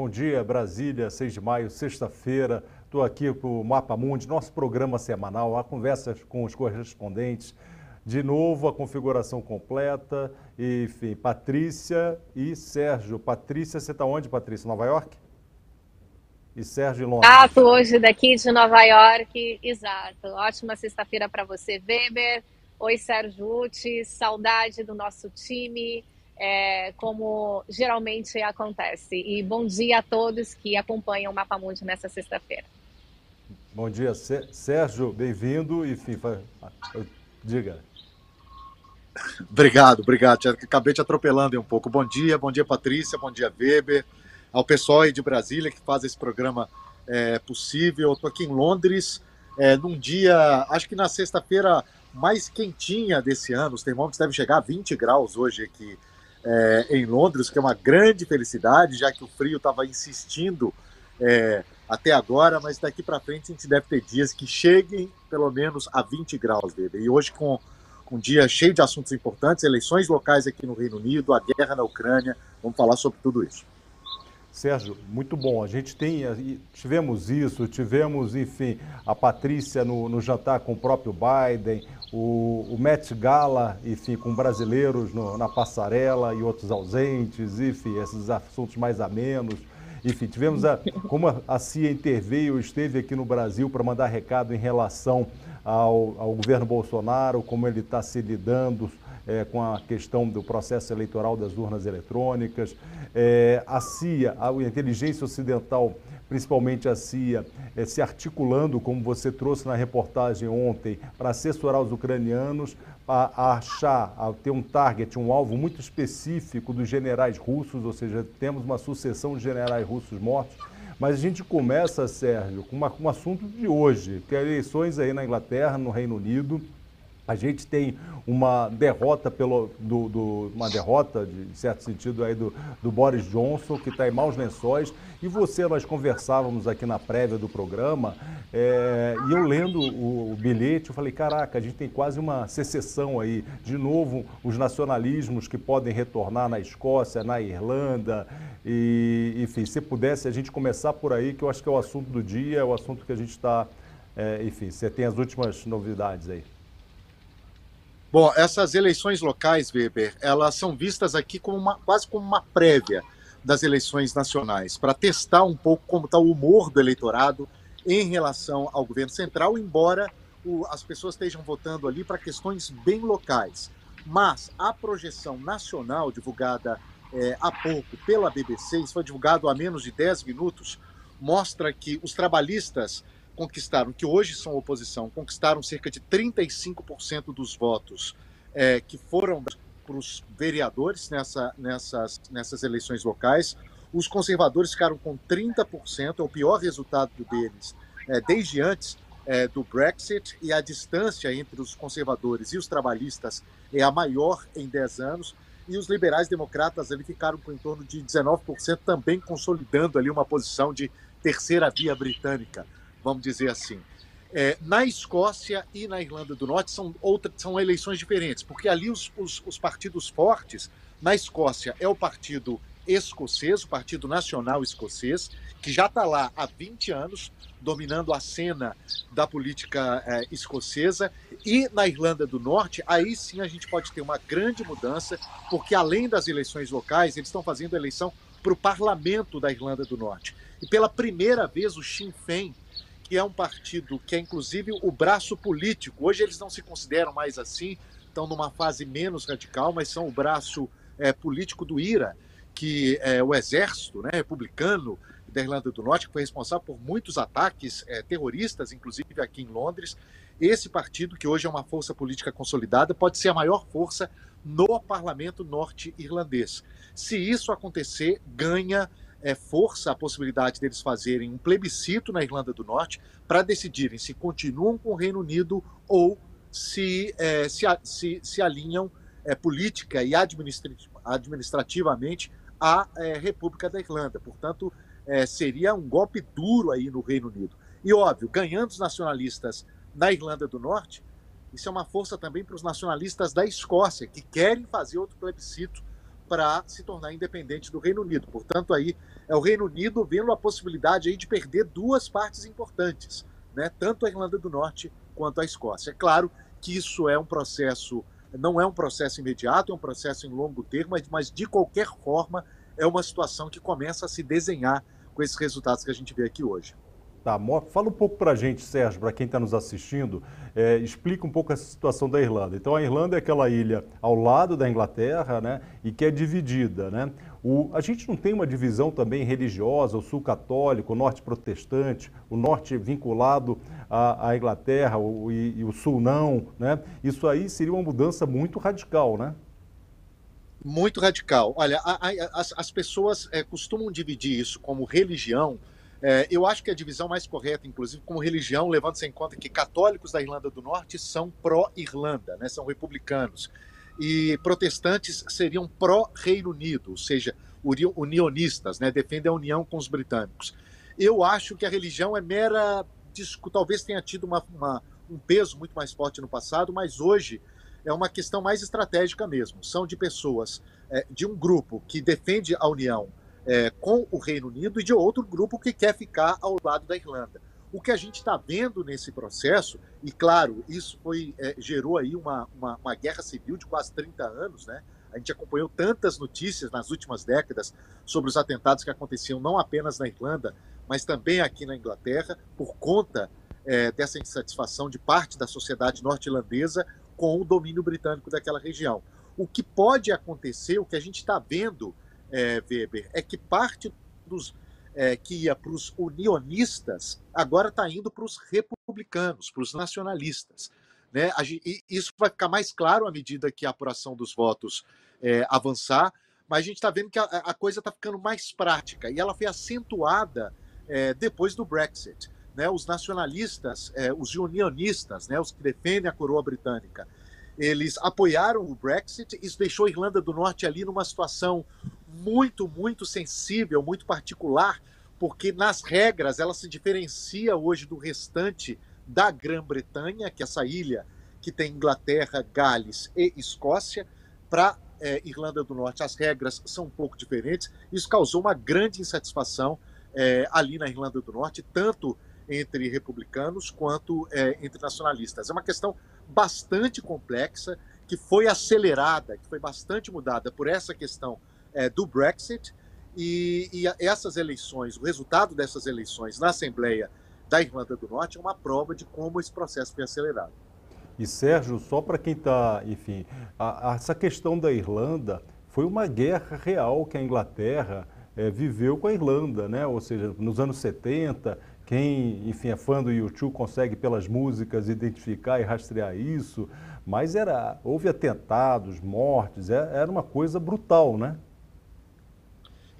Bom dia, Brasília, 6 de maio, sexta-feira. Estou aqui para o Mapa Mundi, nosso programa semanal, a conversa com os correspondentes. De novo, a configuração completa. Enfim, Patrícia e Sérgio. Patrícia, você está onde, Patrícia? Nova York? E Sérgio em Londres? Exato, hoje daqui de Nova York, exato. Ótima sexta-feira para você, Weber. Oi, Sérgio Uti, saudade do nosso time é, como geralmente acontece. E bom dia a todos que acompanham o Mapa Mundi nessa sexta-feira. Bom dia, Sérgio, bem-vindo. Enfim, diga. Obrigado, obrigado. Acabei te atropelando um pouco. Bom dia, bom dia, Patrícia, bom dia, Weber, ao pessoal aí de Brasília que faz esse programa é, possível. Estou aqui em Londres, é, num dia, acho que na sexta-feira mais quentinha desse ano. Os termômetros devem chegar a 20 graus hoje aqui é, em Londres, que é uma grande felicidade, já que o frio estava insistindo é, até agora, mas daqui para frente a gente deve ter dias que cheguem pelo menos a 20 graus dele. E hoje, com, um dia cheio de assuntos importantes, eleições locais aqui no Reino Unido, a guerra na Ucrânia, vamos falar sobre tudo isso. Sérgio, muito bom. A gente tem, tivemos isso, tivemos, enfim, a Patrícia no, no jantar com o próprio Biden, o, o Met Gala, enfim, com brasileiros no, na passarela e outros ausentes, enfim, esses assuntos mais amenos. Enfim, tivemos a, como a CIA interveio, esteve aqui no Brasil para mandar recado em relação ao, ao governo Bolsonaro, como ele está se lidando é, com a questão do processo eleitoral das urnas eletrônicas. É, a CIA, a inteligência ocidental, principalmente a CIA, é, se articulando, como você trouxe na reportagem ontem, para assessorar os ucranianos a, achar, a ter um target, um alvo muito específico dos generais russos, ou seja, temos uma sucessão de generais russos mortos. Mas a gente começa, Sérgio, com, uma, com um assunto de hoje, que é eleições aí na Inglaterra, no Reino Unido. A gente tem uma derrota pelo do, do, uma derrota de certo sentido aí do, do Boris Johnson que está em maus lençóis. E você nós conversávamos aqui na prévia do programa é, e eu lendo o, o, bilhete eu falei caraca a gente tem quase uma secessão aí. De novo os nacionalismos que podem retornar na Escócia na Irlanda e enfim se pudesse a gente começar por aí que eu acho que é o assunto do dia é o assunto que a gente está é, enfim você tem as últimas novidades aí Bom, essas eleições locais, Weber, elas são vistas aqui como uma, quase como uma prévia das eleições nacionais, para testar um pouco como está o humor do eleitorado em relação ao governo central, embora o, as pessoas estejam votando ali para questões bem locais. Mas a projeção nacional, divulgada é, há pouco pela BBC, isso foi divulgado há menos de 10 minutos, mostra que os trabalhistas conquistaram, que hoje são oposição, conquistaram cerca de 35% dos votos é, que foram para os vereadores nessa, nessas, nessas eleições locais. Os conservadores ficaram com 30%, é o pior resultado deles é, desde antes é, do Brexit, e a distância entre os conservadores e os trabalhistas é a maior em 10 anos. E os liberais democratas ali ficaram com em torno de 19%, também consolidando ali uma posição de terceira via britânica vamos dizer assim. É, na Escócia e na Irlanda do Norte são, outra, são eleições diferentes, porque ali os, os, os partidos fortes, na Escócia é o partido escocês, o Partido Nacional Escocês, que já está lá há 20 anos, dominando a cena da política é, escocesa. E na Irlanda do Norte, aí sim a gente pode ter uma grande mudança, porque além das eleições locais, eles estão fazendo eleição para o parlamento da Irlanda do Norte. E pela primeira vez, o Sinn Féin que é um partido que é inclusive o braço político. Hoje eles não se consideram mais assim, estão numa fase menos radical, mas são o braço é, político do IRA, que é o exército né, republicano da Irlanda do Norte, que foi responsável por muitos ataques é, terroristas, inclusive aqui em Londres. Esse partido, que hoje é uma força política consolidada, pode ser a maior força no parlamento norte-irlandês. Se isso acontecer, ganha é, força a possibilidade deles fazerem um plebiscito na Irlanda do Norte para decidirem se continuam com o Reino Unido ou se, é, se, se, se, alinham é, política e administrativamente à é, República da Irlanda. Portanto, é, seria um golpe duro aí no Reino Unido. E óbvio, ganhando os nacionalistas na Irlanda do Norte, isso é uma força também para os nacionalistas da Escócia, que querem fazer outro plebiscito para se tornar independente do Reino Unido. Portanto, aí é o Reino Unido vendo a possibilidade aí de perder duas partes importantes, né? tanto a Irlanda do Norte quanto a Escócia. É claro que isso é um processo, não é um processo imediato, é um processo em longo termo, mas de qualquer forma é uma situação que começa a se desenhar com esses resultados que a gente vê aqui hoje. Tá, fala um pouco para a gente, Sérgio, para quem está nos assistindo, é, explica um pouco essa situação da Irlanda. Então, a Irlanda é aquela ilha ao lado da Inglaterra, né, e que é dividida, né? O, a gente não tem uma divisão também religiosa, o sul católico, o norte protestante, o norte vinculado à, à Inglaterra o, e, e, o sul não, né? Isso aí seria uma mudança muito radical, né? Muito radical. Olha, a, a, as, as, pessoas é, costumam dividir isso como religião, é, eu acho que a divisão mais correta, inclusive como religião, levando-se em conta que católicos da Irlanda do Norte são pró-Irlanda, né, são republicanos, e protestantes seriam pró-Reino Unido, ou seja, unionistas, né, defendem a união com os britânicos. Eu acho que a religião é mera. Talvez tenha tido uma, uma, um peso muito mais forte no passado, mas hoje é uma questão mais estratégica mesmo. São de pessoas é, de um grupo que defende a união é, com o Reino Unido e de outro grupo que quer ficar ao lado da Irlanda. O que a gente está vendo nesse processo, e claro, isso foi, é, gerou aí uma, uma, uma, guerra civil de quase 30 anos, né? A gente acompanhou tantas notícias nas últimas décadas sobre os atentados que aconteciam não apenas na Irlanda, mas também aqui na Inglaterra, por conta é, dessa insatisfação de parte da sociedade norte-irlandesa com o domínio britânico daquela região. O que pode acontecer, o que a gente está vendo é, Weber, é que parte dos é, que ia para os unionistas agora está indo para os republicanos, para os nacionalistas. Né? E isso vai ficar mais claro à medida que a apuração dos votos é, avançar, mas a gente está vendo que a, a coisa está ficando mais prática e ela foi acentuada é, depois do Brexit. Né? Os nacionalistas, é, os unionistas, né? os que defendem a coroa britânica, eles apoiaram o Brexit, isso deixou a Irlanda do Norte ali numa situação muito, muito sensível, muito particular, porque nas regras ela se diferencia hoje do restante da Grã-Bretanha, que é essa ilha que tem Inglaterra, Gales e Escócia. Para é, Irlanda do Norte, as regras são um pouco diferentes. Isso causou uma grande insatisfação é, ali na Irlanda do Norte, tanto entre republicanos quanto é, entre nacionalistas. É uma questão bastante complexa, que foi acelerada, que foi bastante mudada por essa questão é, do Brexit e, e, essas eleições, o resultado dessas eleições na Assembleia da Irlanda do Norte é uma prova de como esse processo foi acelerado. E Sérgio, só para quem está, enfim, a, a, essa questão da Irlanda foi uma guerra real que a Inglaterra é, viveu com a Irlanda, né? Ou seja, nos anos 70, quem, enfim, é fã do YouTube consegue pelas músicas identificar e rastrear isso, mas era, houve atentados, mortes, é, era uma coisa brutal, né?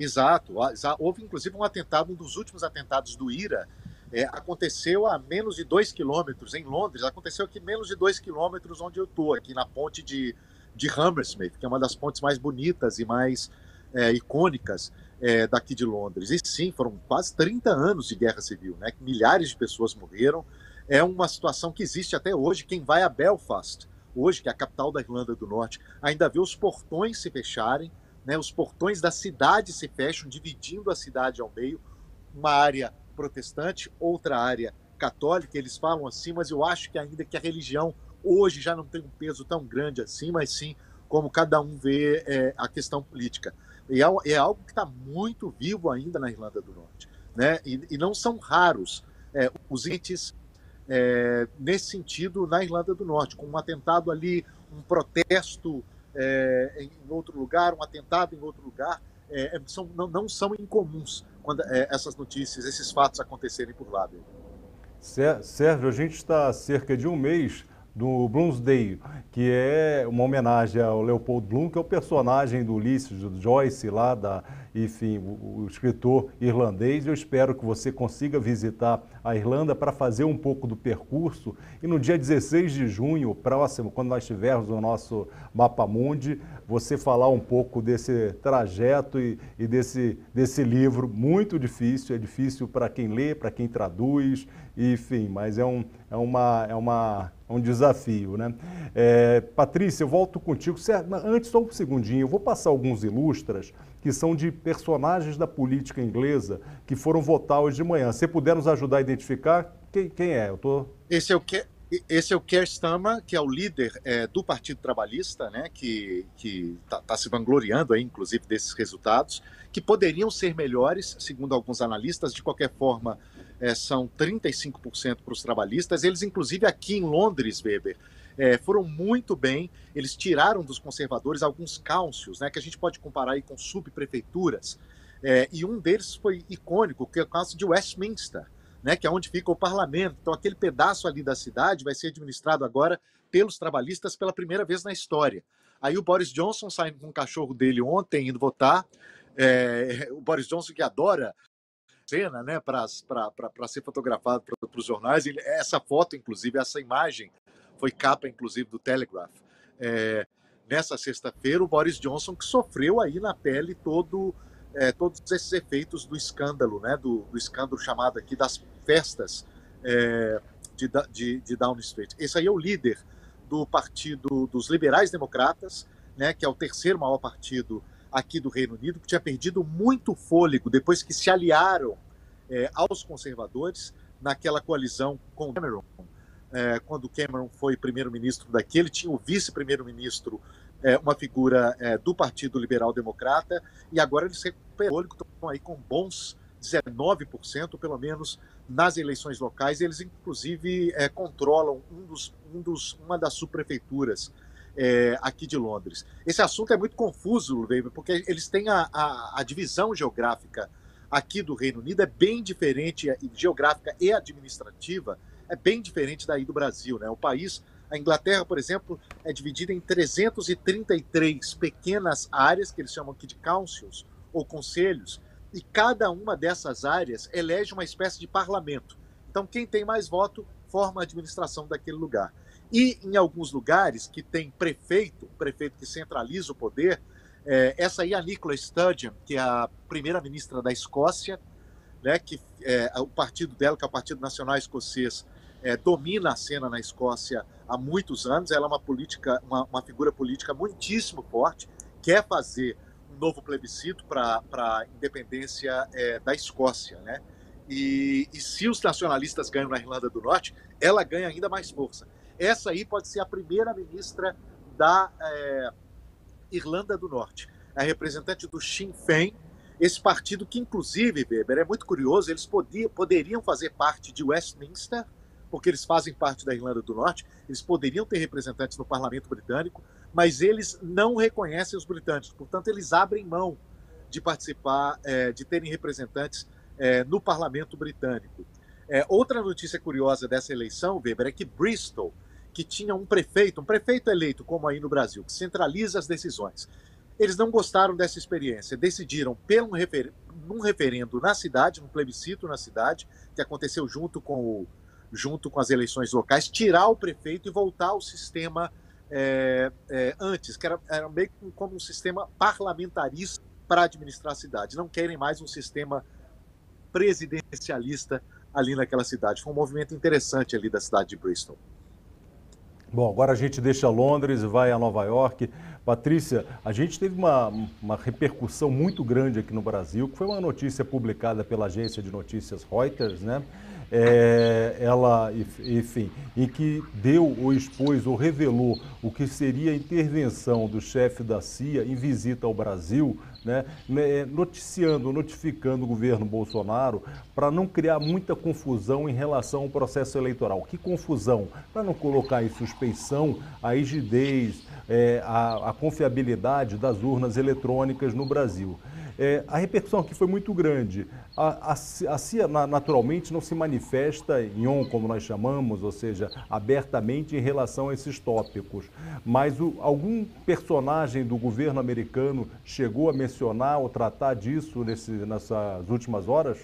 Exato. Houve, inclusive, um atentado, um dos últimos atentados do IRA, é, aconteceu a menos de dois quilômetros em Londres. Aconteceu aqui menos de dois quilômetros onde eu estou, aqui na ponte de, de Hammersmith, que é uma das pontes mais bonitas e mais é, icônicas é, daqui de Londres. E sim, foram quase 30 anos de guerra civil, né? Milhares de pessoas morreram. É uma situação que existe até hoje. Quem vai a Belfast, hoje, que é a capital da Irlanda do Norte, ainda vê os portões se fecharem né, os portões da cidade se fecham, dividindo a cidade ao meio, uma área protestante, outra área católica, eles falam assim, mas eu acho que ainda que a religião hoje já não tem um peso tão grande assim, mas sim como cada um vê é, a questão política. E é, é algo que está muito vivo ainda na Irlanda do Norte. Né? E, e não são raros é, os índices é, nesse sentido na Irlanda do Norte, com um atentado ali, um protesto é, em outro lugar, um atentado em outro lugar, é, é, são, não, não, são incomuns quando é, essas notícias, esses fatos acontecerem por lá. Sérgio, a gente está há cerca de um mês do Bloomsday, que é uma homenagem ao Leopold Bloom, que é o personagem do Ulisses, do Joyce lá da enfim, o, o escritor irlandês. Eu espero que você consiga visitar a Irlanda para fazer um pouco do percurso. E no dia 16 de junho, próximo, quando nós estivermos no nosso Mapa Mundi, você falar um pouco desse trajeto e, e desse, desse livro muito difícil. É difícil para quem lê, para quem traduz, enfim, mas é um, é uma, é uma, é um desafio, né? É, Patrícia, eu volto contigo. Antes, só um segundinho, eu vou passar alguns ilustras que são de personagens da política inglesa que foram votar hoje de manhã. Se puder nos ajudar a identificar, quem, quem é? Eu tô... Esse é o que esse é o Keir Starmer, que é o líder é, do Partido Trabalhista, né, que está tá se vangloriando, aí, inclusive, desses resultados, que poderiam ser melhores, segundo alguns analistas. De qualquer forma, é, são 35% para os trabalhistas. Eles, inclusive, aqui em Londres, Weber, é, foram muito bem. Eles tiraram dos conservadores alguns cálcios, né, que a gente pode comparar aí com subprefeituras. É, e um deles foi icônico, que é o caso de Westminster né, que é onde fica o parlamento. Então, aquele pedaço ali da cidade vai ser administrado agora pelos trabalhistas pela primeira vez na história. Aí o Boris Johnson saindo com o cachorro dele ontem, indo votar. É, o Boris Johnson que adora cena, né, para ser fotografado para os jornais. Essa foto, inclusive, essa imagem foi capa, inclusive, do Telegraph. É, nessa sexta-feira, o Boris Johnson que sofreu aí na pele todo é, todos esses efeitos do escândalo, né, do, do escândalo chamado aqui das festas é, de, de, de Downing Street. Esse aí é o líder do Partido dos Liberais Democratas, né, que é o terceiro maior partido aqui do Reino Unido, que tinha perdido muito fôlego depois que se aliaram é, aos conservadores naquela coalizão com Cameron. É, quando Cameron foi primeiro-ministro daqui, ele tinha o vice-primeiro-ministro é, uma figura é, do Partido Liberal Democrata, e agora eles recuperam, estão aí com bons 19%, pelo menos nas eleições locais. Eles, inclusive, é, controlam um dos, um dos, uma das subprefeituras é, aqui de Londres. Esse assunto é muito confuso, Weber, porque eles têm a, a, a, divisão geográfica aqui do Reino Unido, é bem diferente, geográfica e administrativa, é bem diferente daí do Brasil. Né? O país a Inglaterra, por exemplo, é dividida em 333 pequenas áreas, que eles chamam aqui de councils, ou conselhos, e cada uma dessas áreas elege uma espécie de parlamento. Então, quem tem mais voto forma a administração daquele lugar. E em alguns lugares que tem prefeito, prefeito que centraliza o poder, é, essa aí é a Nicola Sturgeon, que é a primeira-ministra da Escócia, né, que é, o partido dela, que é o Partido Nacional Escocês, é, domina a cena na Escócia há muitos anos. Ela é uma política, uma, uma figura política muitíssimo forte, quer fazer um novo plebiscito para a independência é, da Escócia, né? E, e, se os nacionalistas ganham na Irlanda do Norte, ela ganha ainda mais força. Essa aí pode ser a primeira ministra da é, Irlanda do Norte, a representante do Sinn Féin, esse partido que, inclusive, Weber, é muito curioso, eles podiam, poderiam fazer parte de Westminster, porque eles fazem parte da Irlanda do Norte, eles poderiam ter representantes no parlamento britânico, mas eles não reconhecem os britânicos, portanto, eles abrem mão de participar, é, de terem representantes é, no parlamento britânico. É, outra notícia curiosa dessa eleição, Weber, é que Bristol, que tinha um prefeito, um prefeito eleito, como aí no Brasil, que centraliza as decisões, eles não gostaram dessa experiência, decidiram, pelo refer num referendo na cidade, num plebiscito na cidade, que aconteceu junto com o junto com as eleições locais, tirar o prefeito e voltar ao sistema é, é, antes, que era, era meio como um sistema parlamentarista para administrar a cidade. Não querem mais um sistema presidencialista ali naquela cidade. Foi um movimento interessante ali da cidade de Bristol. Bom, agora a gente deixa Londres e vai a Nova York. Patrícia, a gente teve uma, uma repercussão muito grande aqui no Brasil, que foi uma notícia publicada pela agência de notícias Reuters, né? É, ela, enfim, em que deu ou expôs ou revelou o que seria a intervenção do chefe da CIA em visita ao Brasil, né, né noticiando, notificando o governo Bolsonaro para não criar muita confusão em relação ao processo eleitoral. Que confusão? Para não colocar em suspeição a rigidez, é, a, a confiabilidade das urnas eletrônicas no Brasil. É, a repercussão aqui foi muito grande. A, a, a CIA naturalmente não se manifesta em on, como nós chamamos, ou seja, abertamente em relação a esses tópicos. Mas o, algum personagem do governo americano chegou a mencionar ou tratar disso nesse, nessas últimas horas?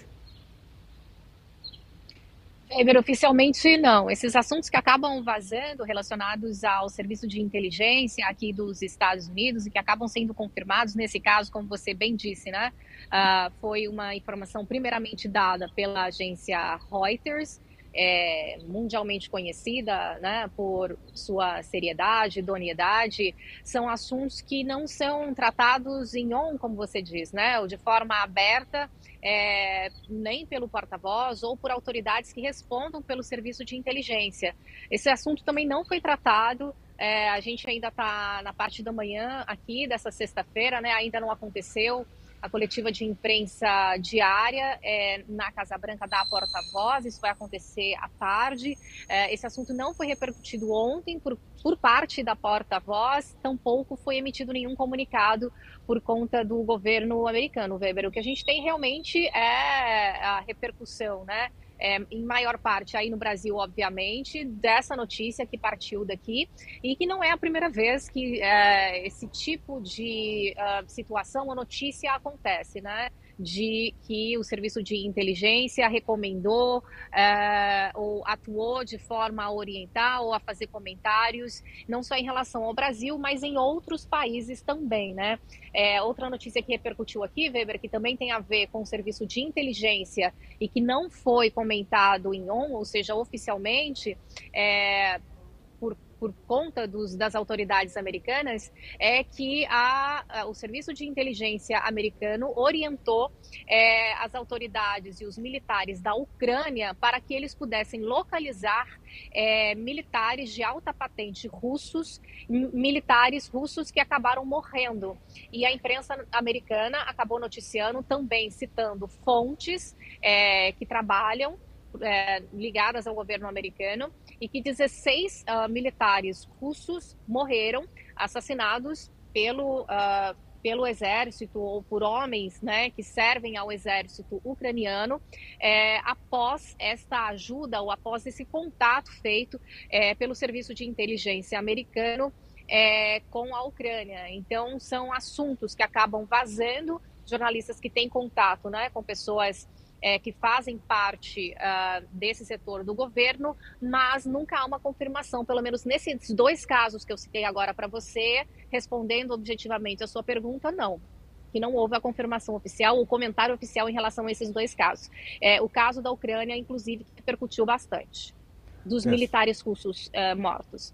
Weber, oficialmente não. Esses assuntos que acabam vazando relacionados ao serviço de inteligência aqui dos Estados Unidos e que acabam sendo confirmados, nesse caso, como você bem disse, né? Uh, foi uma informação primeiramente dada pela agência Reuters, é, mundialmente conhecida né, por sua seriedade, idoneidade, são assuntos que não são tratados em on, como você diz, né, ou de forma aberta é, nem pelo porta-voz ou por autoridades que respondam pelo serviço de inteligência. Esse assunto também não foi tratado. É, a gente ainda está na parte da manhã aqui dessa sexta-feira, né? Ainda não aconteceu a coletiva de imprensa diária é, na Casa Branca da porta-voz. Isso vai acontecer à tarde. É, esse assunto não foi repercutido ontem por, por parte da porta-voz, tampouco foi emitido nenhum comunicado por conta do governo americano, Weber. O que a gente tem realmente é a repercussão, né? É, em maior parte aí no Brasil, obviamente, dessa notícia que partiu daqui e que não é a primeira vez que é, esse tipo de uh, situação ou notícia acontece, né? De que o serviço de inteligência recomendou é, ou atuou de forma a orientar ou a fazer comentários, não só em relação ao Brasil, mas em outros países também, né? É, outra notícia que repercutiu aqui, Weber, que também tem a ver com o serviço de inteligência e que não foi comentado em ON, ou seja, oficialmente, é, por conta dos, das autoridades americanas é que a, a, o serviço de inteligência americano orientou é, as autoridades e os militares da Ucrânia para que eles pudessem localizar é, militares de alta patente russos, militares russos que acabaram morrendo. E a imprensa americana acabou noticiando também citando fontes é, que trabalham é, ligadas ao governo americano e que 16 uh, ah, militares russos morreram assassinados pelo, uh, pelo exército ou por homens né, que servem ao exército ucraniano é, após esta ajuda ou após esse contato feito é, pelo serviço de inteligência americano é, com a Ucrânia. Então, são assuntos que acabam vazando, jornalistas que têm contato né, com pessoas é, que fazem parte uh, desse setor do governo, mas nunca há uma confirmação, pelo menos nesses dois casos que eu citei agora para você, respondendo objetivamente a sua pergunta, não. Que não houve a confirmação oficial, o comentário oficial em relação a esses dois casos. É, o caso da Ucrânia, inclusive, repercutiu bastante, dos militares russos uh, mortos.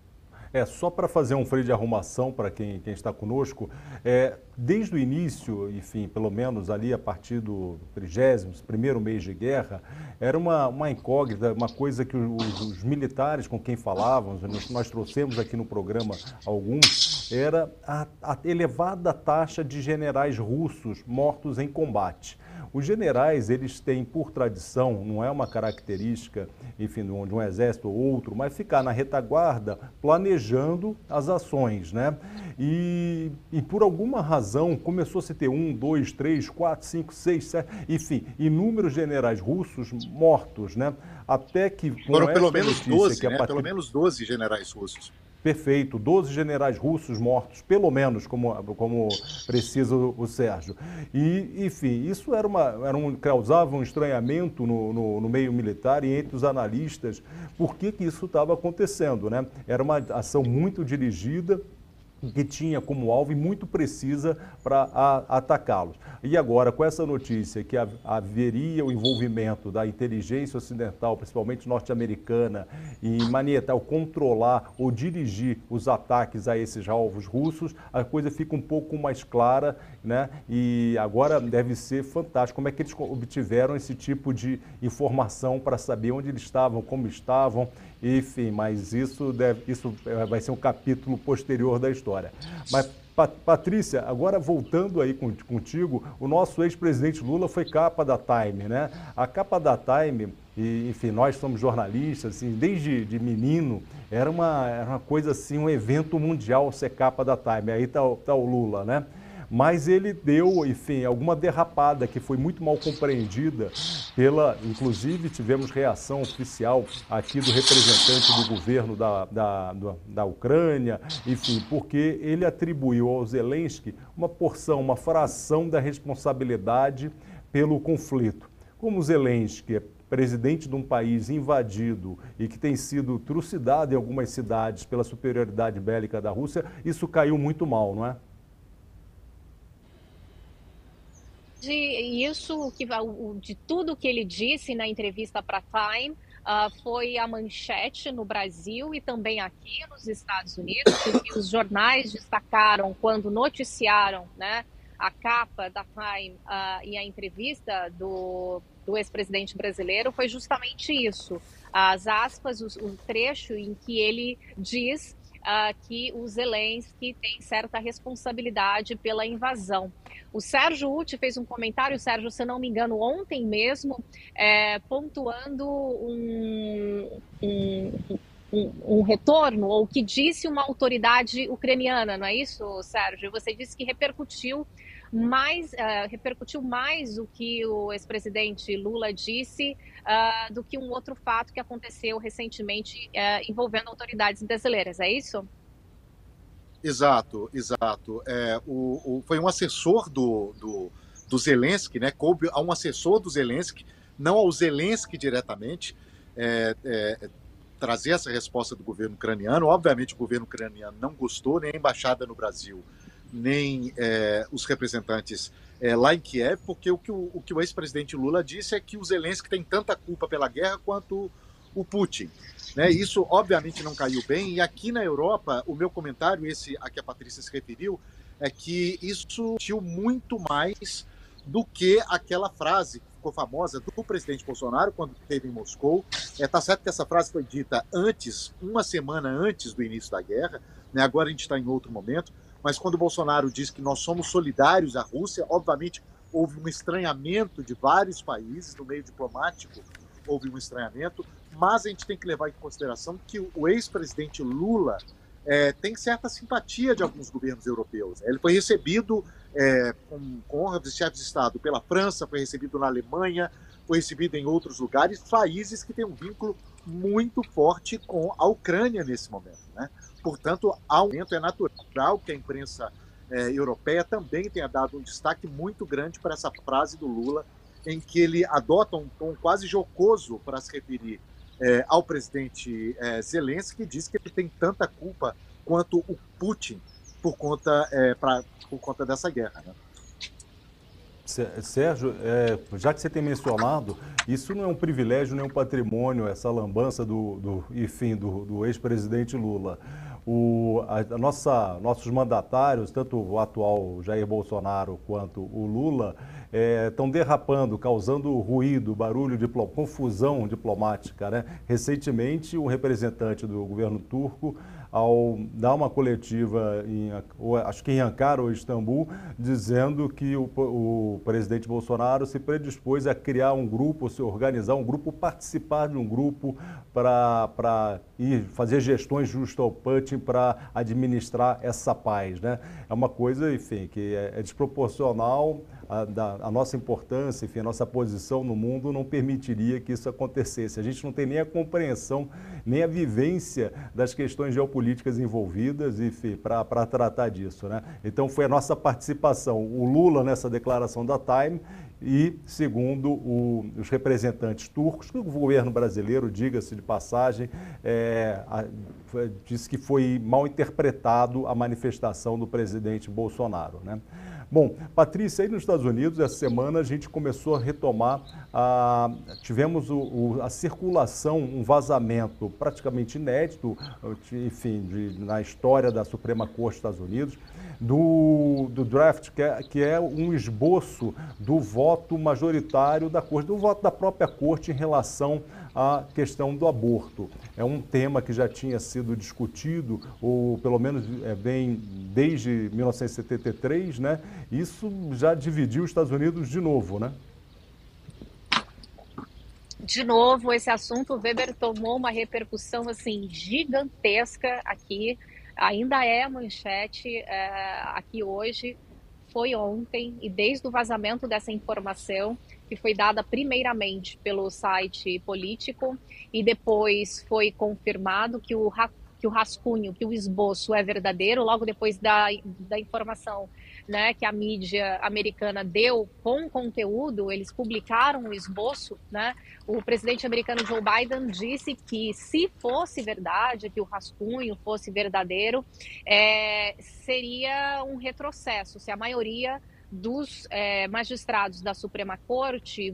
É, só para fazer um freio de arrumação para quem, quem está conosco, é, desde o início, enfim, pelo menos ali a partir do 30 primeiro mês de guerra, era uma, uma incógnita, uma coisa que os, os militares com quem falávamos, nós, nós, trouxemos aqui no programa alguns, era a, a elevada taxa de generais russos mortos em combate. Os generais, eles têm por tradição, não é uma característica, enfim, de um, exército ou outro, mas ficar na retaguarda planejando as ações, né? E, e por alguma razão começou a se ter um, dois, três, quatro, cinco, seis, sete, enfim, inúmeros generais russos mortos, né? Até que foram pelo menos 12, né? Pelo menos 12 generais russos. Perfeito, 12 generais russos mortos, pelo menos, como, como precisa o Sérgio. E, enfim, isso era uma, era um, causava um estranhamento no, no, no meio militar e entre os analistas, por que, que isso estava acontecendo, né? Era uma ação muito dirigida, que tinha como alvo e muito precisa para atacá-los. E agora, com essa notícia que haveria o envolvimento da inteligência ocidental, principalmente norte-americana, em maniatar, controlar ou dirigir os ataques a esses alvos russos, a coisa fica um pouco mais clara, né? E agora deve ser fantástico como é que eles obtiveram esse tipo de informação para saber onde eles estavam, como estavam enfim, mas isso, deve, isso vai ser um capítulo posterior da história. Mas, Patrícia, agora voltando aí contigo, o nosso ex-presidente Lula foi capa da Time, né? A capa da Time, e, enfim, nós somos jornalistas, assim, desde de menino, era uma, era uma coisa assim, um evento mundial ser capa da Time. Aí está tá o Lula, né? Mas ele deu, enfim, alguma derrapada que foi muito mal compreendida pela, inclusive tivemos reação oficial aqui do representante do governo da, da, da Ucrânia, enfim, porque ele atribuiu ao Zelensky uma porção, uma fração da responsabilidade pelo conflito. Como Zelensky é presidente de um país invadido e que tem sido trucidado em algumas cidades pela superioridade bélica da Rússia, isso caiu muito mal, não é? De isso, que de tudo que ele disse na entrevista para Time, uh, foi a manchete no Brasil e também aqui nos Estados Unidos, que os jornais destacaram quando noticiaram, né, a capa da Time uh, e a entrevista do do ex-presidente brasileiro foi justamente isso. As aspas, o, o trecho em que ele diz uh, que o Zelensky tem certa responsabilidade pela invasão. O Sérgio Uti fez um comentário, Sérgio, se não me engano, ontem mesmo, é, pontuando um, um, um, um, retorno, ou que disse uma autoridade ucraniana, não é isso, Sérgio? Você disse que repercutiu mais, uh, repercutiu mais o que o ex-presidente Lula disse uh, do que um outro fato que aconteceu recentemente uh, envolvendo autoridades brasileiras, é isso? Exato, exato. É, o, o, foi um assessor do, do, do Zelensky, né? Coube a um assessor do Zelensky, não ao Zelensky diretamente, é, é, trazer essa resposta do governo ucraniano. Obviamente, o governo ucraniano não gostou, nem a embaixada no Brasil nem é, os representantes é, lá em Kiev, porque o que o, o, que o ex-presidente Lula disse é que o Zelensky tem tanta culpa pela guerra quanto o Putin. Né? Isso, obviamente, não caiu bem. E aqui na Europa, o meu comentário, esse a que a Patrícia se referiu, é que isso tinha muito mais do que aquela frase que ficou famosa do presidente Bolsonaro quando esteve em Moscou. É, tá certo que essa frase foi dita antes, uma semana antes do início da guerra, né? agora a gente está em outro momento, mas quando o Bolsonaro diz que nós somos solidários à Rússia, obviamente houve um estranhamento de vários países, no meio diplomático houve um estranhamento, mas a gente tem que levar em consideração que o ex-presidente Lula é, tem certa simpatia de alguns governos europeus. Ele foi recebido é, com, com honra de chefe de Estado pela França, foi recebido na Alemanha, foi recebido em outros lugares, países que têm um vínculo muito forte com a Ucrânia nesse momento. Né? Portanto, há um momento, é natural que a imprensa é, europeia também tenha dado um destaque muito grande para essa frase do Lula, em que ele adota um tom quase jocoso para se referir é, ao presidente é, Zelensky, que diz que ele tem tanta culpa quanto o Putin por conta, pra, por conta dessa guerra. Né? Sérgio, é, já que você tem mencionado, isso não é um privilégio nem um patrimônio, essa lambança do, do enfim, do, do ex-presidente Lula. O, a, a, nossa, nossos mandatários, tanto o atual Jair Bolsonaro quanto o Lula, estão é, derrapando, causando ruído, barulho, confusão diplomática. Né? Recentemente, um representante do governo turco ao dar uma coletiva, em, acho que em Ankara ou Istambul, dizendo que o, o, presidente Bolsonaro se predispôs a criar um grupo, se organizar um grupo, participar de um grupo para ir fazer gestões justo ao Putin para administrar essa paz. Né? É uma coisa, enfim, que é, é desproporcional a, da, a nossa importância, enfim, a nossa posição no mundo não permitiria que isso acontecesse. A gente não tem nem a compreensão, nem a vivência das questões geopolíticas envolvidas, para tratar disso. Né? Então foi a nossa participação, o Lula nessa declaração da Time e, segundo o, os representantes turcos, que o governo brasileiro, diga-se de passagem, é, a, disse que foi mal interpretado a manifestação do presidente Bolsonaro. Né? Bom, Patrícia, aí nos Estados Unidos, essa semana a gente começou a retomar, a, tivemos o, o, a circulação, um vazamento praticamente inédito, enfim, de, na história da Suprema Corte dos Estados Unidos, do, do draft, que é, que é um esboço do voto majoritário da Corte, do voto da própria Corte em relação à questão do aborto. É um tema que já tinha sido discutido, ou pelo menos é, bem desde 1973, né? Isso já dividiu os Estados Unidos de novo, né? de novo, esse assunto, Weber tomou uma repercussão assim gigantesca aqui ainda é manchete é, aqui hoje. Foi ontem e desde o vazamento dessa informação, que foi dada primeiramente pelo site político e depois foi confirmado que o, que o rascunho, que o esboço é verdadeiro, logo depois da, da informação né, que a mídia americana deu com conteúdo, eles publicaram o esboço, né? O presidente americano Joe Biden disse que se fosse verdade, que o rascunho fosse verdadeiro, é, seria um retrocesso, se a maioria dos é, magistrados da Suprema Corte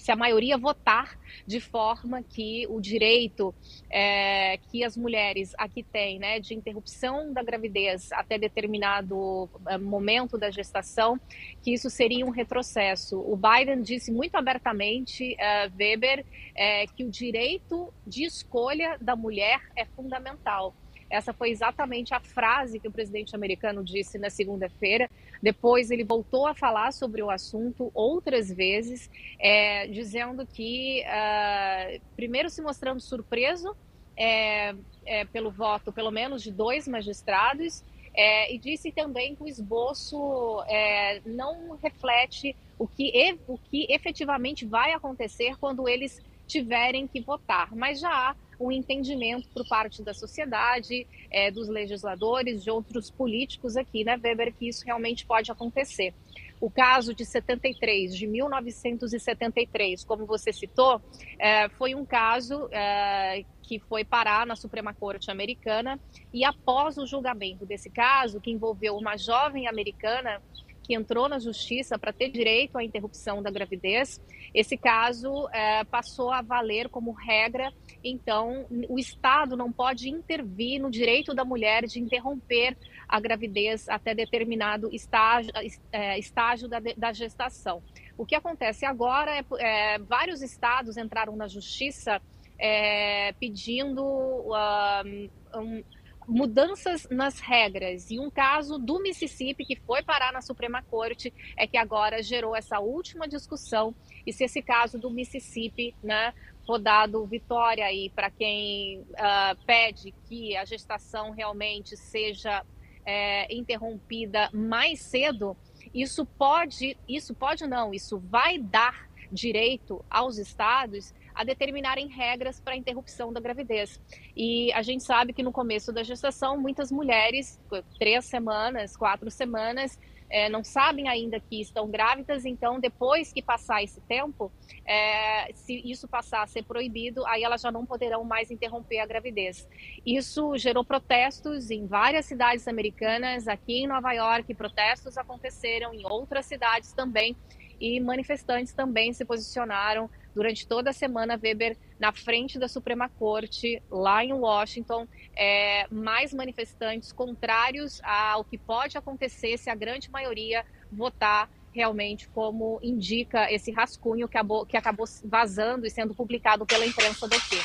se a maioria votar de forma que o direito é, que as mulheres aqui têm, né, de interrupção da gravidez até determinado é, momento da gestação, que isso seria um retrocesso. O Biden disse muito abertamente, uh, Weber, é, que o direito de escolha da mulher é fundamental. Essa foi exatamente a frase que o presidente americano disse na segunda-feira. Depois ele voltou a falar sobre o assunto outras vezes, é, dizendo que, uh, primeiro se mostrando surpreso é, é, pelo voto, pelo menos de dois magistrados, é, e disse também que o esboço é, não reflete o que, o que efetivamente vai acontecer quando eles tiverem que votar. Mas já há um entendimento por parte da sociedade, é, dos legisladores, de outros políticos aqui, né, Weber, que isso realmente pode acontecer. O caso de 73, de 1973, como você citou, é, foi um caso é, que foi parar na Suprema Corte americana e após o julgamento desse caso, que envolveu uma jovem americana que entrou na justiça para ter direito à interrupção da gravidez, esse caso é, passou a valer como regra. Então, o Estado não pode intervir no direito da mulher de interromper a gravidez até determinado estágio, é, estágio da, da, gestação. O que acontece agora é, é vários estados entraram na justiça é, pedindo uh, um, mudanças nas regras. E um caso do Mississippi que foi parar na Suprema Corte é que agora gerou essa última discussão. E se esse caso do Mississippi, né, for dado vitória aí para quem uh, pede que a gestação realmente seja é, interrompida mais cedo, isso pode, isso pode não, isso vai dar direito aos estados a determinarem regras para a interrupção da gravidez. E a gente sabe que no começo da gestação, muitas mulheres, três semanas, quatro semanas, é, não sabem ainda que estão grávidas, então depois que passar esse tempo, é, se isso passar a ser proibido, aí elas já não poderão mais interromper a gravidez. Isso gerou protestos em várias cidades americanas, aqui em Nova York, protestos aconteceram em outras cidades também, e manifestantes também se posicionaram durante toda a semana, Weber na frente da Suprema Corte, lá em Washington, é, mais manifestantes contrários ao que pode acontecer se a grande maioria votar realmente como indica esse rascunho que acabou, que acabou vazando e sendo publicado pela imprensa daqui.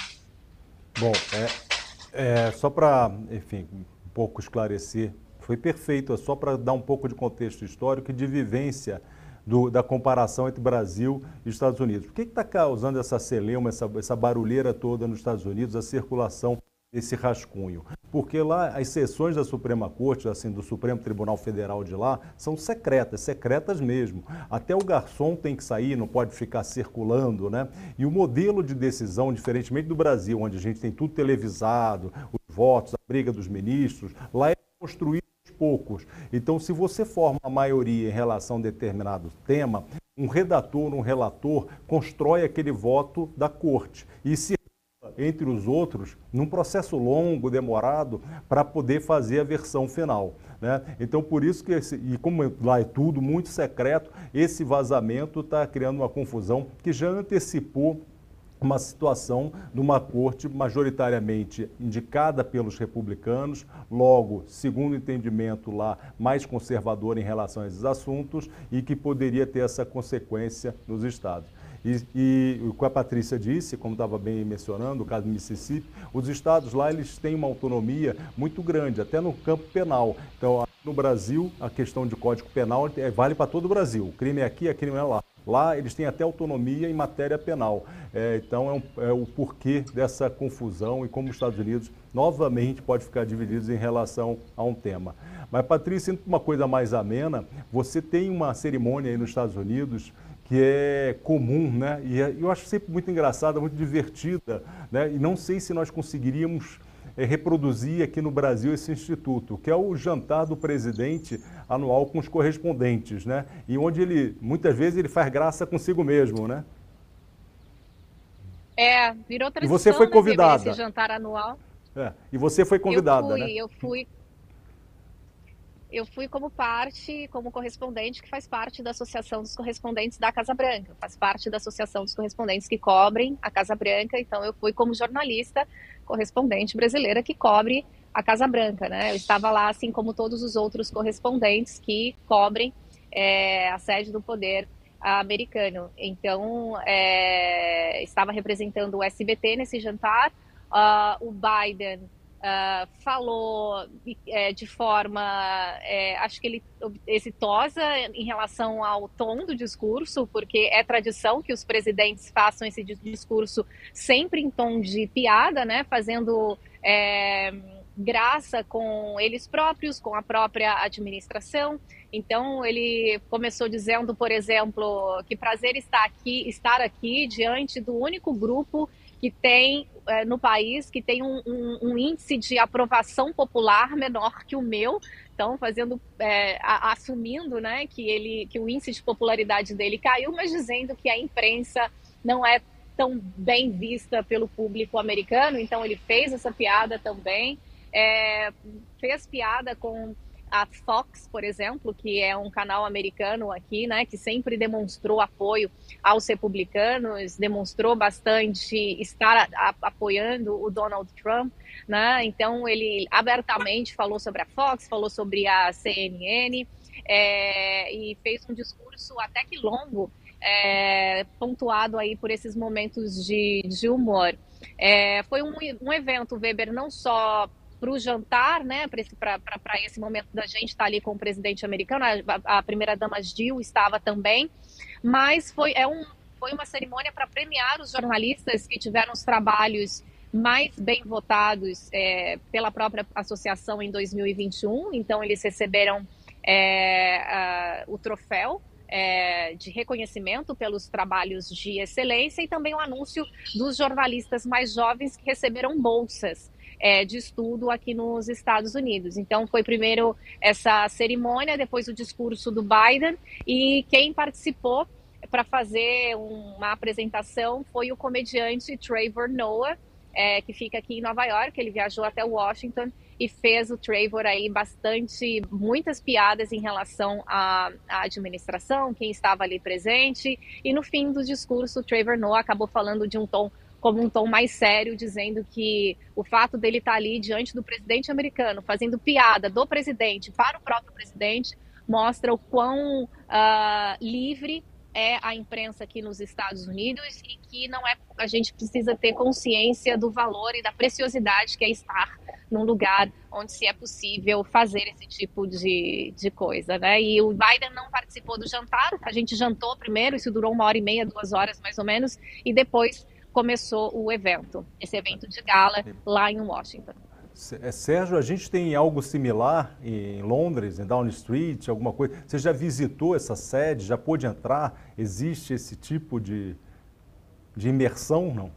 Bom, é, é só para, enfim, um pouco esclarecer, foi perfeito, é só para dar um pouco de contexto histórico e de vivência do, da comparação entre Brasil e Estados Unidos. Por que está causando essa celeuma, essa, essa barulheira toda nos Estados Unidos, a circulação desse rascunho? Porque lá as sessões da Suprema Corte, assim, do Supremo Tribunal Federal de lá, são secretas, secretas mesmo. Até o garçom tem que sair, não pode ficar circulando, né? E o modelo de decisão, diferentemente do Brasil, onde a gente tem tudo televisado, os votos, a briga dos ministros, lá é construído poucos. Então, se você forma a maioria em relação a determinado tema, um redator, um relator, constrói aquele voto da corte e se entre os outros, num processo longo, demorado, para poder fazer a versão final. Né? Então, por isso que, esse, e como lá é tudo muito secreto, esse vazamento está criando uma confusão que já antecipou uma situação de uma corte majoritariamente indicada pelos republicanos, logo, segundo o entendimento lá, mais conservador em relação a esses assuntos e que poderia ter essa consequência nos estados. E, e o que a Patrícia disse, como estava bem mencionando, o caso do Mississippi, os estados lá eles têm uma autonomia muito grande, até no campo penal. Então, no Brasil, a questão de código penal é, vale para todo o Brasil. O crime é aqui, a crime é lá. Lá eles têm até autonomia em matéria penal. É, então é, um, é, o porquê dessa confusão e como os Estados Unidos novamente pode ficar divididos em relação a um tema. Mas, Patrícia, uma coisa mais amena, você tem uma cerimônia aí nos Estados Unidos que é comum, né? E é, eu acho sempre muito engraçada, muito divertida, né? E não sei se nós conseguiríamos reproduzir aqui no Brasil esse instituto, que é o jantar do presidente anual com os correspondentes, né? E onde ele, muitas vezes, ele faz graça consigo mesmo, né? É, virou tradição, E você foi né, convidada. esse jantar anual. É, e você foi convidada, eu fui, né? Eu fui, eu fui como parte, como correspondente que faz parte da Associação dos Correspondentes da Casa Branca, faz parte da Associação dos Correspondentes que cobrem a Casa Branca, então eu fui como jornalista correspondente brasileira que cobre a Casa Branca, né? Eu estava lá, assim como todos os outros correspondentes que cobrem é, a sede do poder americano. Então, é, estava representando o SBT nesse jantar. Uh, o Biden uh, falou é, de forma, é, acho que ele exitosa em relação ao tom do discurso, porque é tradição que os presidentes façam esse discurso sempre em tom de piada, né, fazendo é, graça com eles próprios, com a própria administração. Então ele começou dizendo, por exemplo, que prazer estar aqui, estar aqui diante do único grupo que tem é, no país que tem um, um, um, índice de aprovação popular menor que o meu. Então, fazendo, é, a, assumindo, né, que ele, que o índice de popularidade dele caiu, mas dizendo que a imprensa não é tão bem vista pelo público americano. Então, ele fez essa piada também é, fez piada com a Fox, por exemplo, que é um canal americano aqui, né, que sempre demonstrou apoio aos republicanos, demonstrou bastante estar a, a, apoiando o Donald Trump, né? Então ele abertamente falou sobre a Fox, falou sobre a CNN é, e fez um discurso até que longo, é, pontuado aí por esses momentos de, de humor. É, foi um, um evento, Weber, não só para o jantar, né, para esse, esse momento da gente estar tá ali com o presidente americano, a, a primeira-dama Jill estava também, mas foi, é um, foi uma cerimônia para premiar os jornalistas que tiveram os trabalhos mais bem votados é, pela própria associação em 2021, então eles receberam é, o troféu é, de reconhecimento pelos trabalhos de excelência e também o anúncio dos jornalistas mais jovens que receberam bolsas é, de estudo aqui nos Estados Unidos. Então, foi primeiro essa cerimônia, depois o discurso do Biden, e quem participou para fazer uma apresentação foi o comediante Trevor Noah, é, que fica aqui em Nova York. Ele viajou até Washington e fez o Trevor aí bastante, muitas piadas em relação à, à, administração, quem estava ali presente. E no fim do discurso, o Trevor Noah acabou falando de um tom como um tom mais sério, dizendo que o fato dele estar ali diante do presidente americano, fazendo piada do presidente para o próprio presidente, mostra o quão uh, livre é a imprensa aqui nos Estados Unidos e que não é a gente precisa ter consciência do valor e da preciosidade que é estar num lugar onde se é possível fazer esse tipo de, de coisa, né? E o Biden não participou do jantar, a gente jantou primeiro, isso durou uma hora e meia, duas horas mais ou menos, e depois começou o evento, esse evento de gala lá em Washington. É, Sérgio, a gente tem algo similar em Londres, em Downing Street, alguma coisa. Você já visitou essa sede? Já pôde entrar? Existe esse tipo de, de imersão, não?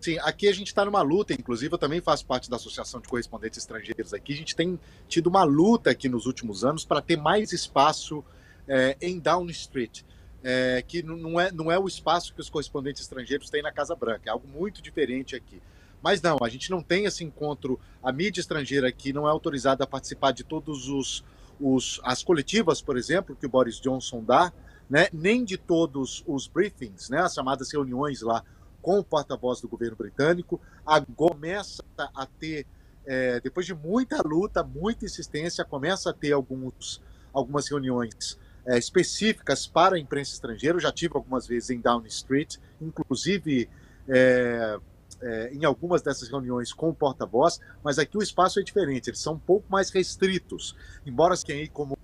Sim, aqui a gente está numa luta, inclusive eu também faço parte da Associação de Correspondentes Estrangeiros aqui. A gente tem tido uma luta aqui nos últimos anos para ter mais espaço é, em Downing Street é, que não é, não é o espaço que os correspondentes estrangeiros têm na Casa Branca, é algo muito diferente aqui. Mas não, a gente não tem esse encontro, a mídia estrangeira aqui não é autorizada a participar de todos os, os as coletivas, por exemplo, que o Boris Johnson dá, né, nem de todos os briefings, né, as chamadas reuniões lá com o porta-voz do governo britânico. Agora começa a ter, é, depois de muita luta, muita insistência, começa a ter alguns, algumas reuniões é, específicas para a imprensa estrangeira. Eu já tive algumas vezes em Downing Street, inclusive é, é, em algumas dessas reuniões com o porta-voz, mas aqui o espaço é diferente, eles são um pouco mais restritos. Embora quem aí como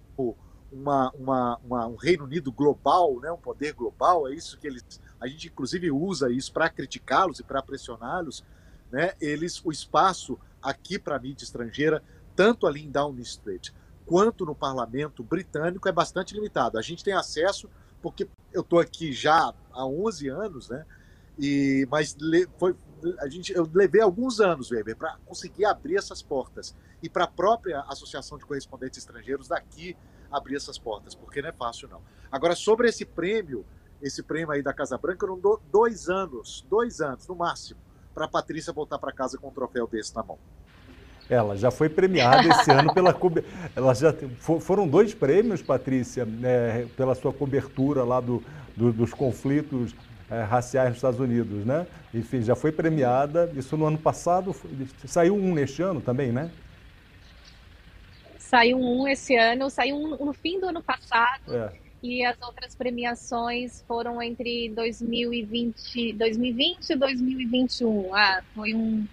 uma, uma, uma, um Reino Unido global, né, um poder global, é isso que eles. A gente, inclusive, usa isso para criticá-los e para pressioná-los. Né, eles, o espaço aqui para a mídia estrangeira, tanto ali em Downing Street quanto no parlamento britânico, é bastante limitado. A gente tem acesso, porque eu estou aqui já há 11 anos, né? E, mas foi, a gente, eu levei alguns anos, Weber, para conseguir abrir essas portas. E para a própria Associação de Correspondentes Estrangeiros daqui abrir essas portas, porque não é fácil, não. Agora, sobre esse prêmio, esse prêmio aí da Casa Branca, eu não dou dois anos, dois anos no máximo, para a Patrícia voltar para casa com um troféu desse na mão. Ela já foi premiada esse ano pela ela já foram dois prêmios, Patrícia, né, pela sua cobertura lá do, do dos conflitos é, raciais nos Estados Unidos, né? Enfim, já foi premiada. Isso no ano passado saiu um neste ano também, né? Saiu um esse ano, saiu um no fim do ano passado. É. E as outras premiações foram entre 2020, 2020 e 2021. Ah, foi um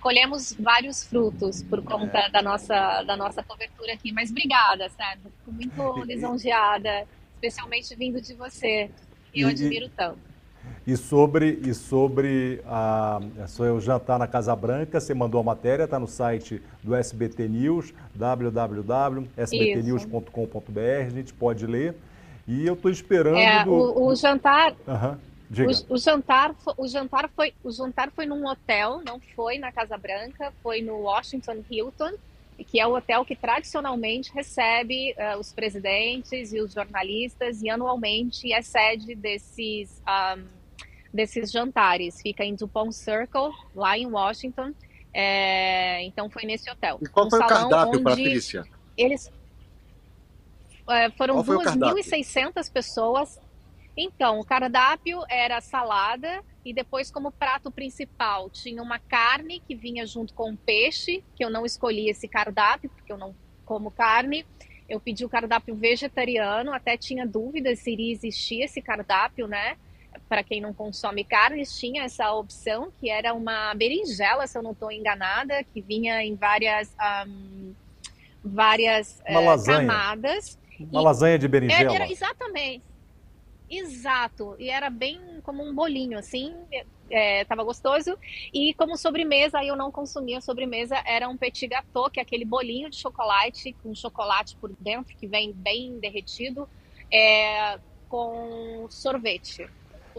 colhemos vários frutos por conta é. da, nossa, da nossa cobertura aqui. Mas obrigada, Sérgio. Fico muito lisonjeada, especialmente vindo de você. Eu e, admiro tanto. E sobre, e sobre a, o jantar na Casa Branca, você mandou a matéria, está no site do SBT News, www.sbtnews.com.br, a gente pode ler. E eu estou esperando. É, do... o, o, jantar. Uhum. O, o, jantar, o jantar foi, o jantar foi num hotel, não foi na Casa Branca, foi no Washington Hilton, que é o hotel que tradicionalmente recebe uh, os presidentes e os jornalistas e anualmente é sede desses um, desses jantares. Fica em Dupont Circle, lá em Washington. É, então foi nesse hotel. E qual um foi o cardápio, Patrícia? Eles é, foram 2.600 pessoas então, o cardápio era salada e depois, como prato principal, tinha uma carne que vinha junto com um peixe, que eu não escolhi esse cardápio, porque eu não como carne. Eu pedi o cardápio vegetariano, até tinha dúvidas se iria existir esse cardápio, né? Para quem não consome carnes, tinha essa opção, que era uma berinjela, se eu não estou enganada, que vinha em várias, um, várias uh, camadas. Uma e lasanha de berinjela. Era, exatamente. Exato, e era bem como um bolinho, assim, é, tava gostoso. E como sobremesa, aí eu não consumia sobremesa, era um petit gâteau, que é aquele bolinho de chocolate, com chocolate por dentro, que vem bem derretido, é, com sorvete. É.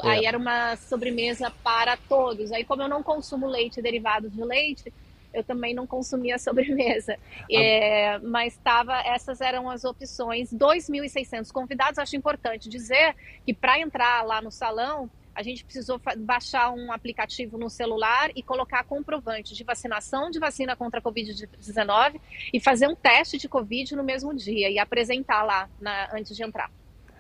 Aí era uma sobremesa para todos. Aí como eu não consumo leite derivado de leite, eu também não consumia sobremesa. Ah. É, mas tava, essas eram as opções. 2.600 convidados. Acho importante dizer que para entrar lá no salão, a gente precisou baixar um aplicativo no celular e colocar comprovante de vacinação de vacina contra a Covid-19 e fazer um teste de Covid no mesmo dia e apresentar lá na, antes de entrar.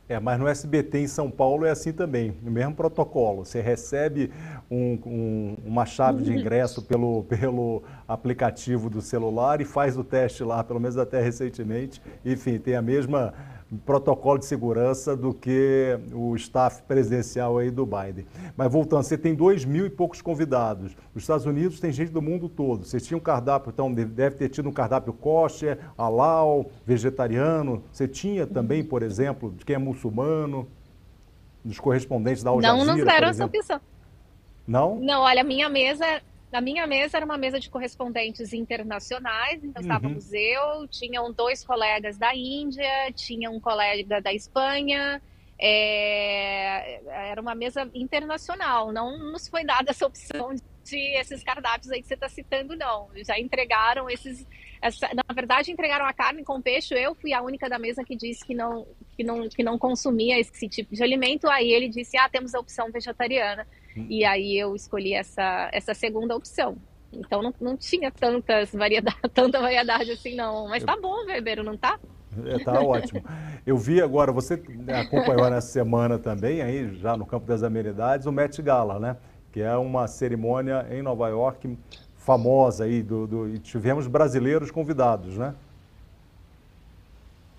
É, mas no SBT em São Paulo é assim também, o mesmo protocolo. Você recebe um, um, uma chave de ingresso pelo, pelo aplicativo do celular e faz o teste lá, pelo menos até recentemente. Enfim, tem a mesma protocolo de segurança do que o staff presidencial aí do Biden. Mas voltando, você tem dois mil e poucos convidados. Os Estados Unidos tem gente do mundo todo. Você tinha um cardápio, então deve ter tido um cardápio kosher, halal, vegetariano. Você tinha também, por exemplo, de quem é muçulmano, dos correspondentes da Al Jazeera, Não nos deram essa opção. Não? Não, olha, a minha mesa na minha mesa era uma mesa de correspondentes internacionais, então uhum. estávamos eu, tinham dois colegas da Índia, tinha um colega da Espanha, é, era uma mesa internacional, não nos foi dada essa opção de esses cardápios aí que você está citando, não. Já entregaram esses. Essa, na verdade, entregaram a carne com peixe. Eu fui a única da mesa que disse que não, que não, que não consumia esse tipo de alimento. Aí ele disse: Ah, temos a opção vegetariana. E aí eu escolhi essa, essa segunda opção. Então não, não tinha tantas variedade, tanta variedade assim, não. Mas tá bom, Weber, não tá? É, tá ótimo. Eu vi agora, você acompanhou nessa semana também, aí já no campo das amenidades, o Met Gala, né? Que é uma cerimônia em Nova York famosa aí, do, do, e tivemos brasileiros convidados, né?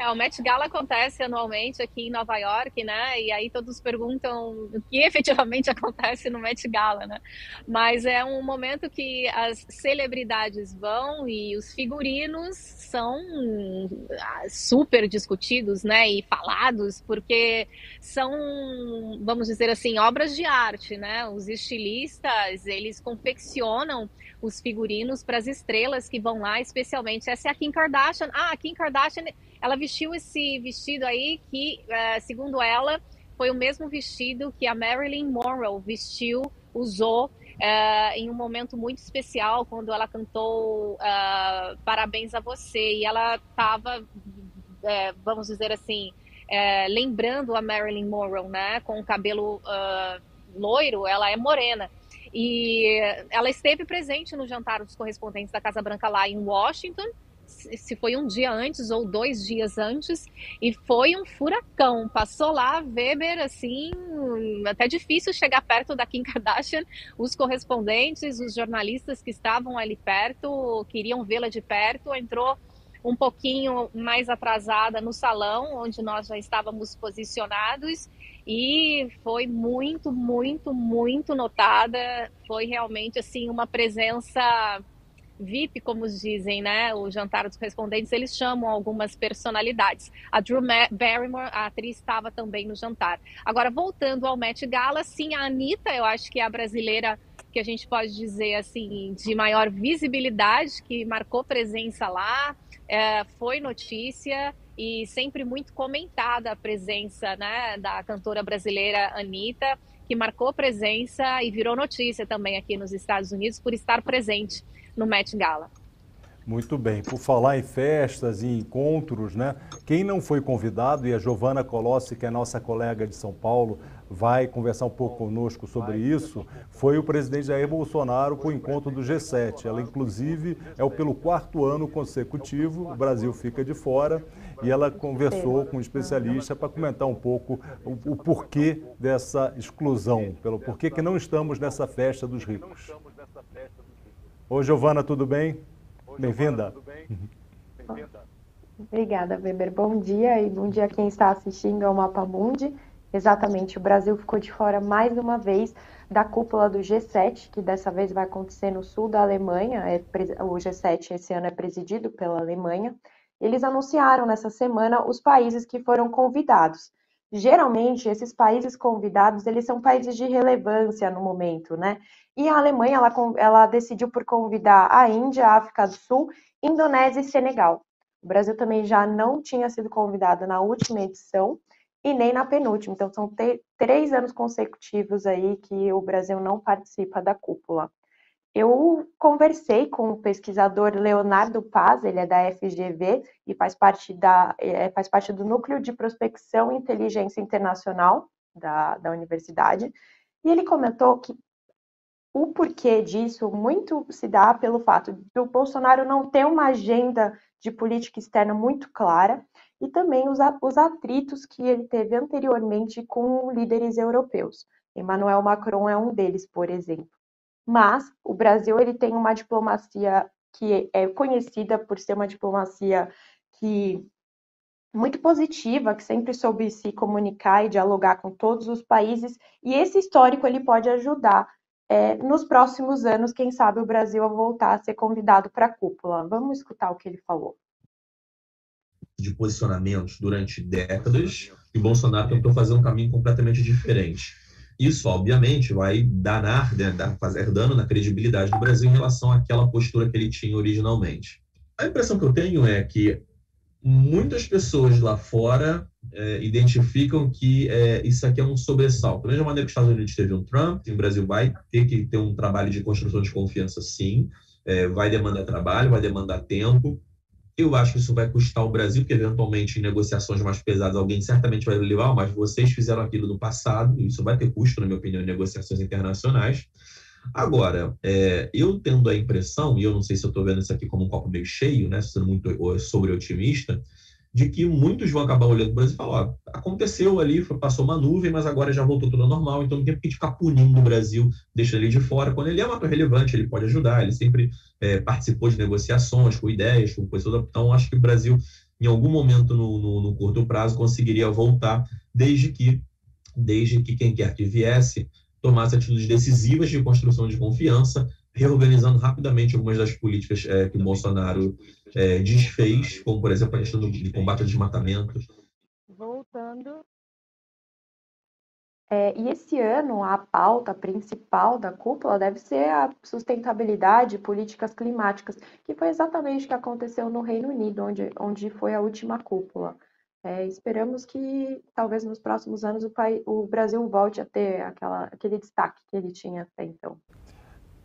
É, o Met Gala acontece anualmente aqui em Nova York, né? E aí todos perguntam o que efetivamente acontece no Met Gala, né? Mas é um momento que as celebridades vão e os figurinos são ah, super discutidos, né? E falados, porque são, vamos dizer assim, obras de arte, né? Os estilistas, eles confeccionam os figurinos para as estrelas que vão lá, especialmente. Essa é a Kim Kardashian. Ah, a Kim Kardashian ela vestiu esse vestido aí que, é, segundo ela, foi o mesmo vestido que a Marilyn Monroe vestiu, usou é, em um momento muito especial, quando ela cantou uh, Parabéns a Você. E ela estava, vamos dizer assim, lembrando a Marilyn Monroe, né? Com o cabelo loiro, ela é morena. E ela esteve presente no jantar dos correspondentes da Casa Branca lá em Washington se foi um dia antes ou dois dias antes, e foi um furacão. Passou lá Weber, assim, até difícil chegar perto da Kim Kardashian. Os correspondentes, os jornalistas que estavam ali perto, queriam vê-la de perto, entrou um pouquinho mais atrasada no salão, onde nós já estávamos posicionados, e foi muito, muito, muito notada. Foi realmente assim uma presença VIP, como dizem, né? O jantar dos correspondentes, eles chamam algumas personalidades. A Drew Barrymore, a atriz, estava também no jantar. Agora, voltando ao Met Gala, sim, a Anitta, eu acho que é a brasileira que a gente pode dizer assim de maior visibilidade, que marcou presença lá, é, foi notícia e sempre muito comentada a presença né, da cantora brasileira Anitta, que marcou presença e virou notícia também aqui nos Estados Unidos por estar presente no Met Gala. Muito bem. Por falar em festas e encontros, né? Quem não foi convidado, e a Giovana Colossi, que é nossa colega de São Paulo, vai conversar um pouco conosco sobre isso, foi o presidente Jair Bolsonaro para o encontro do G7. Ela, inclusive, é o pelo quarto ano consecutivo, o Brasil fica de fora, e ela conversou com um especialista para comentar um pouco o, o porquê dessa exclusão, pelo porquê que não estamos nessa festa dos ricos. Oi, Giovana, tudo bem? Bem-vinda. Obrigada, Weber. Bom dia e bom dia a quem está assistindo ao Mapa Mundi. Exatamente, o Brasil ficou de fora mais uma vez da cúpula do G7, que dessa vez vai acontecer no sul da Alemanha. É, o G7 esse ano é presidido pela Alemanha. Eles anunciaram nessa semana os países que foram convidados. Geralmente, esses países convidados, eles são países de relevância no momento, né? E a Alemanha, ela, ela decidiu por convidar a Índia, a África do Sul, Indonésia e Senegal. O Brasil também já não tinha sido convidado na última edição e nem na penúltima. Então, são três anos consecutivos aí que o Brasil não participa da cúpula. Eu conversei com o pesquisador Leonardo Paz, ele é da FGV e faz parte, da, é, faz parte do Núcleo de Prospecção e Inteligência Internacional da, da universidade, e ele comentou que o porquê disso muito se dá pelo fato do Bolsonaro não ter uma agenda de política externa muito clara e também os, os atritos que ele teve anteriormente com líderes europeus. Emmanuel Macron é um deles, por exemplo. Mas o Brasil ele tem uma diplomacia que é conhecida por ser uma diplomacia que muito positiva, que sempre soube se comunicar e dialogar com todos os países, e esse histórico ele pode ajudar é, nos próximos anos, quem sabe o Brasil a voltar a ser convidado para a cúpula. Vamos escutar o que ele falou. De posicionamentos durante décadas, e Bolsonaro tentou fazer um caminho completamente diferente. Isso, obviamente, vai danar, né, fazer dano na credibilidade do Brasil em relação àquela postura que ele tinha originalmente. A impressão que eu tenho é que muitas pessoas lá fora é, identificam que é, isso aqui é um sobressalto. Da mesma maneira que os Estados Unidos teve um Trump, o Brasil vai ter que ter um trabalho de construção de confiança, sim. É, vai demandar trabalho, vai demandar tempo. Eu acho que isso vai custar o Brasil, porque eventualmente em negociações mais pesadas alguém certamente vai levar, mas vocês fizeram aquilo no passado, e isso vai ter custo, na minha opinião, em negociações internacionais. Agora, é, eu tendo a impressão, e eu não sei se eu estou vendo isso aqui como um copo meio cheio, né, sendo muito sobre otimista, de que muitos vão acabar olhando para o Brasil e falar, ó, aconteceu ali, passou uma nuvem, mas agora já voltou tudo ao normal, então não tem que a gente ficar punindo o Brasil, deixa ele de fora. Quando ele é um ator relevante, ele pode ajudar, ele sempre é, participou de negociações, com ideias, com coisas, então acho que o Brasil em algum momento no, no, no curto prazo, conseguiria voltar, desde que, desde que quem quer que viesse tomasse atitudes decisivas de construção de confiança, reorganizando rapidamente algumas das políticas é, que Bolsonaro é, desfez, como, por exemplo, a questão de combate ao desmatamento. Voltando. É, e esse ano, a pauta principal da cúpula deve ser a sustentabilidade e políticas climáticas, que foi exatamente o que aconteceu no Reino Unido, onde, onde foi a última cúpula. É, esperamos que talvez nos próximos anos o, o Brasil volte a ter aquela, aquele destaque que ele tinha até então.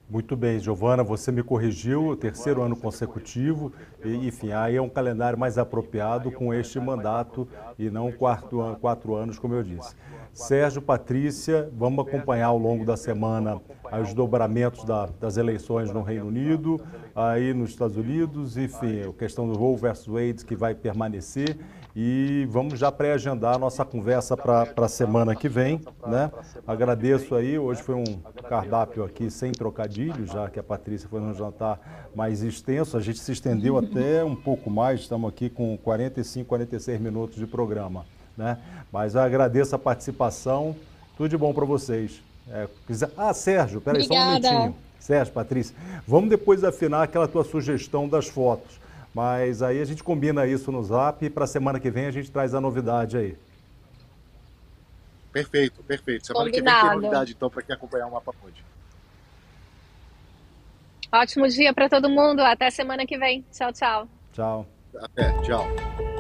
Muito bem, Giovana, você me corrigiu, o terceiro ano consecutivo, e, enfim, aí é um calendário mais apropriado com este mandato e não quarto, quatro anos, como eu disse. Sérgio, Patrícia, vamos acompanhar ao longo da semana os dobramentos da, das eleições no Reino Unido, aí nos Estados Unidos, enfim, a questão do Roe versus Wade que vai permanecer e vamos já pré-agendar a nossa conversa para a semana que vem, né? Agradeço aí, hoje foi um cardápio aqui sem trocadilho, já que a Patrícia foi num jantar mais extenso, a gente se estendeu até um pouco mais, estamos aqui com 45, 46 minutos de programa, né? Mas eu agradeço a participação, tudo de bom para vocês. É, ah, Sérgio, peraí, Obrigada. só um minutinho. Sérgio, Patrícia, vamos depois afinar aquela tua sugestão das fotos. Mas aí a gente combina isso no zap e para a semana que vem a gente traz a novidade aí. Perfeito, perfeito. Semana Combinado. que vem tem novidade, então, para quem acompanhar o Mapa Mundi. Ótimo dia para todo mundo. Até semana que vem. Tchau, tchau. Tchau. Até, tchau.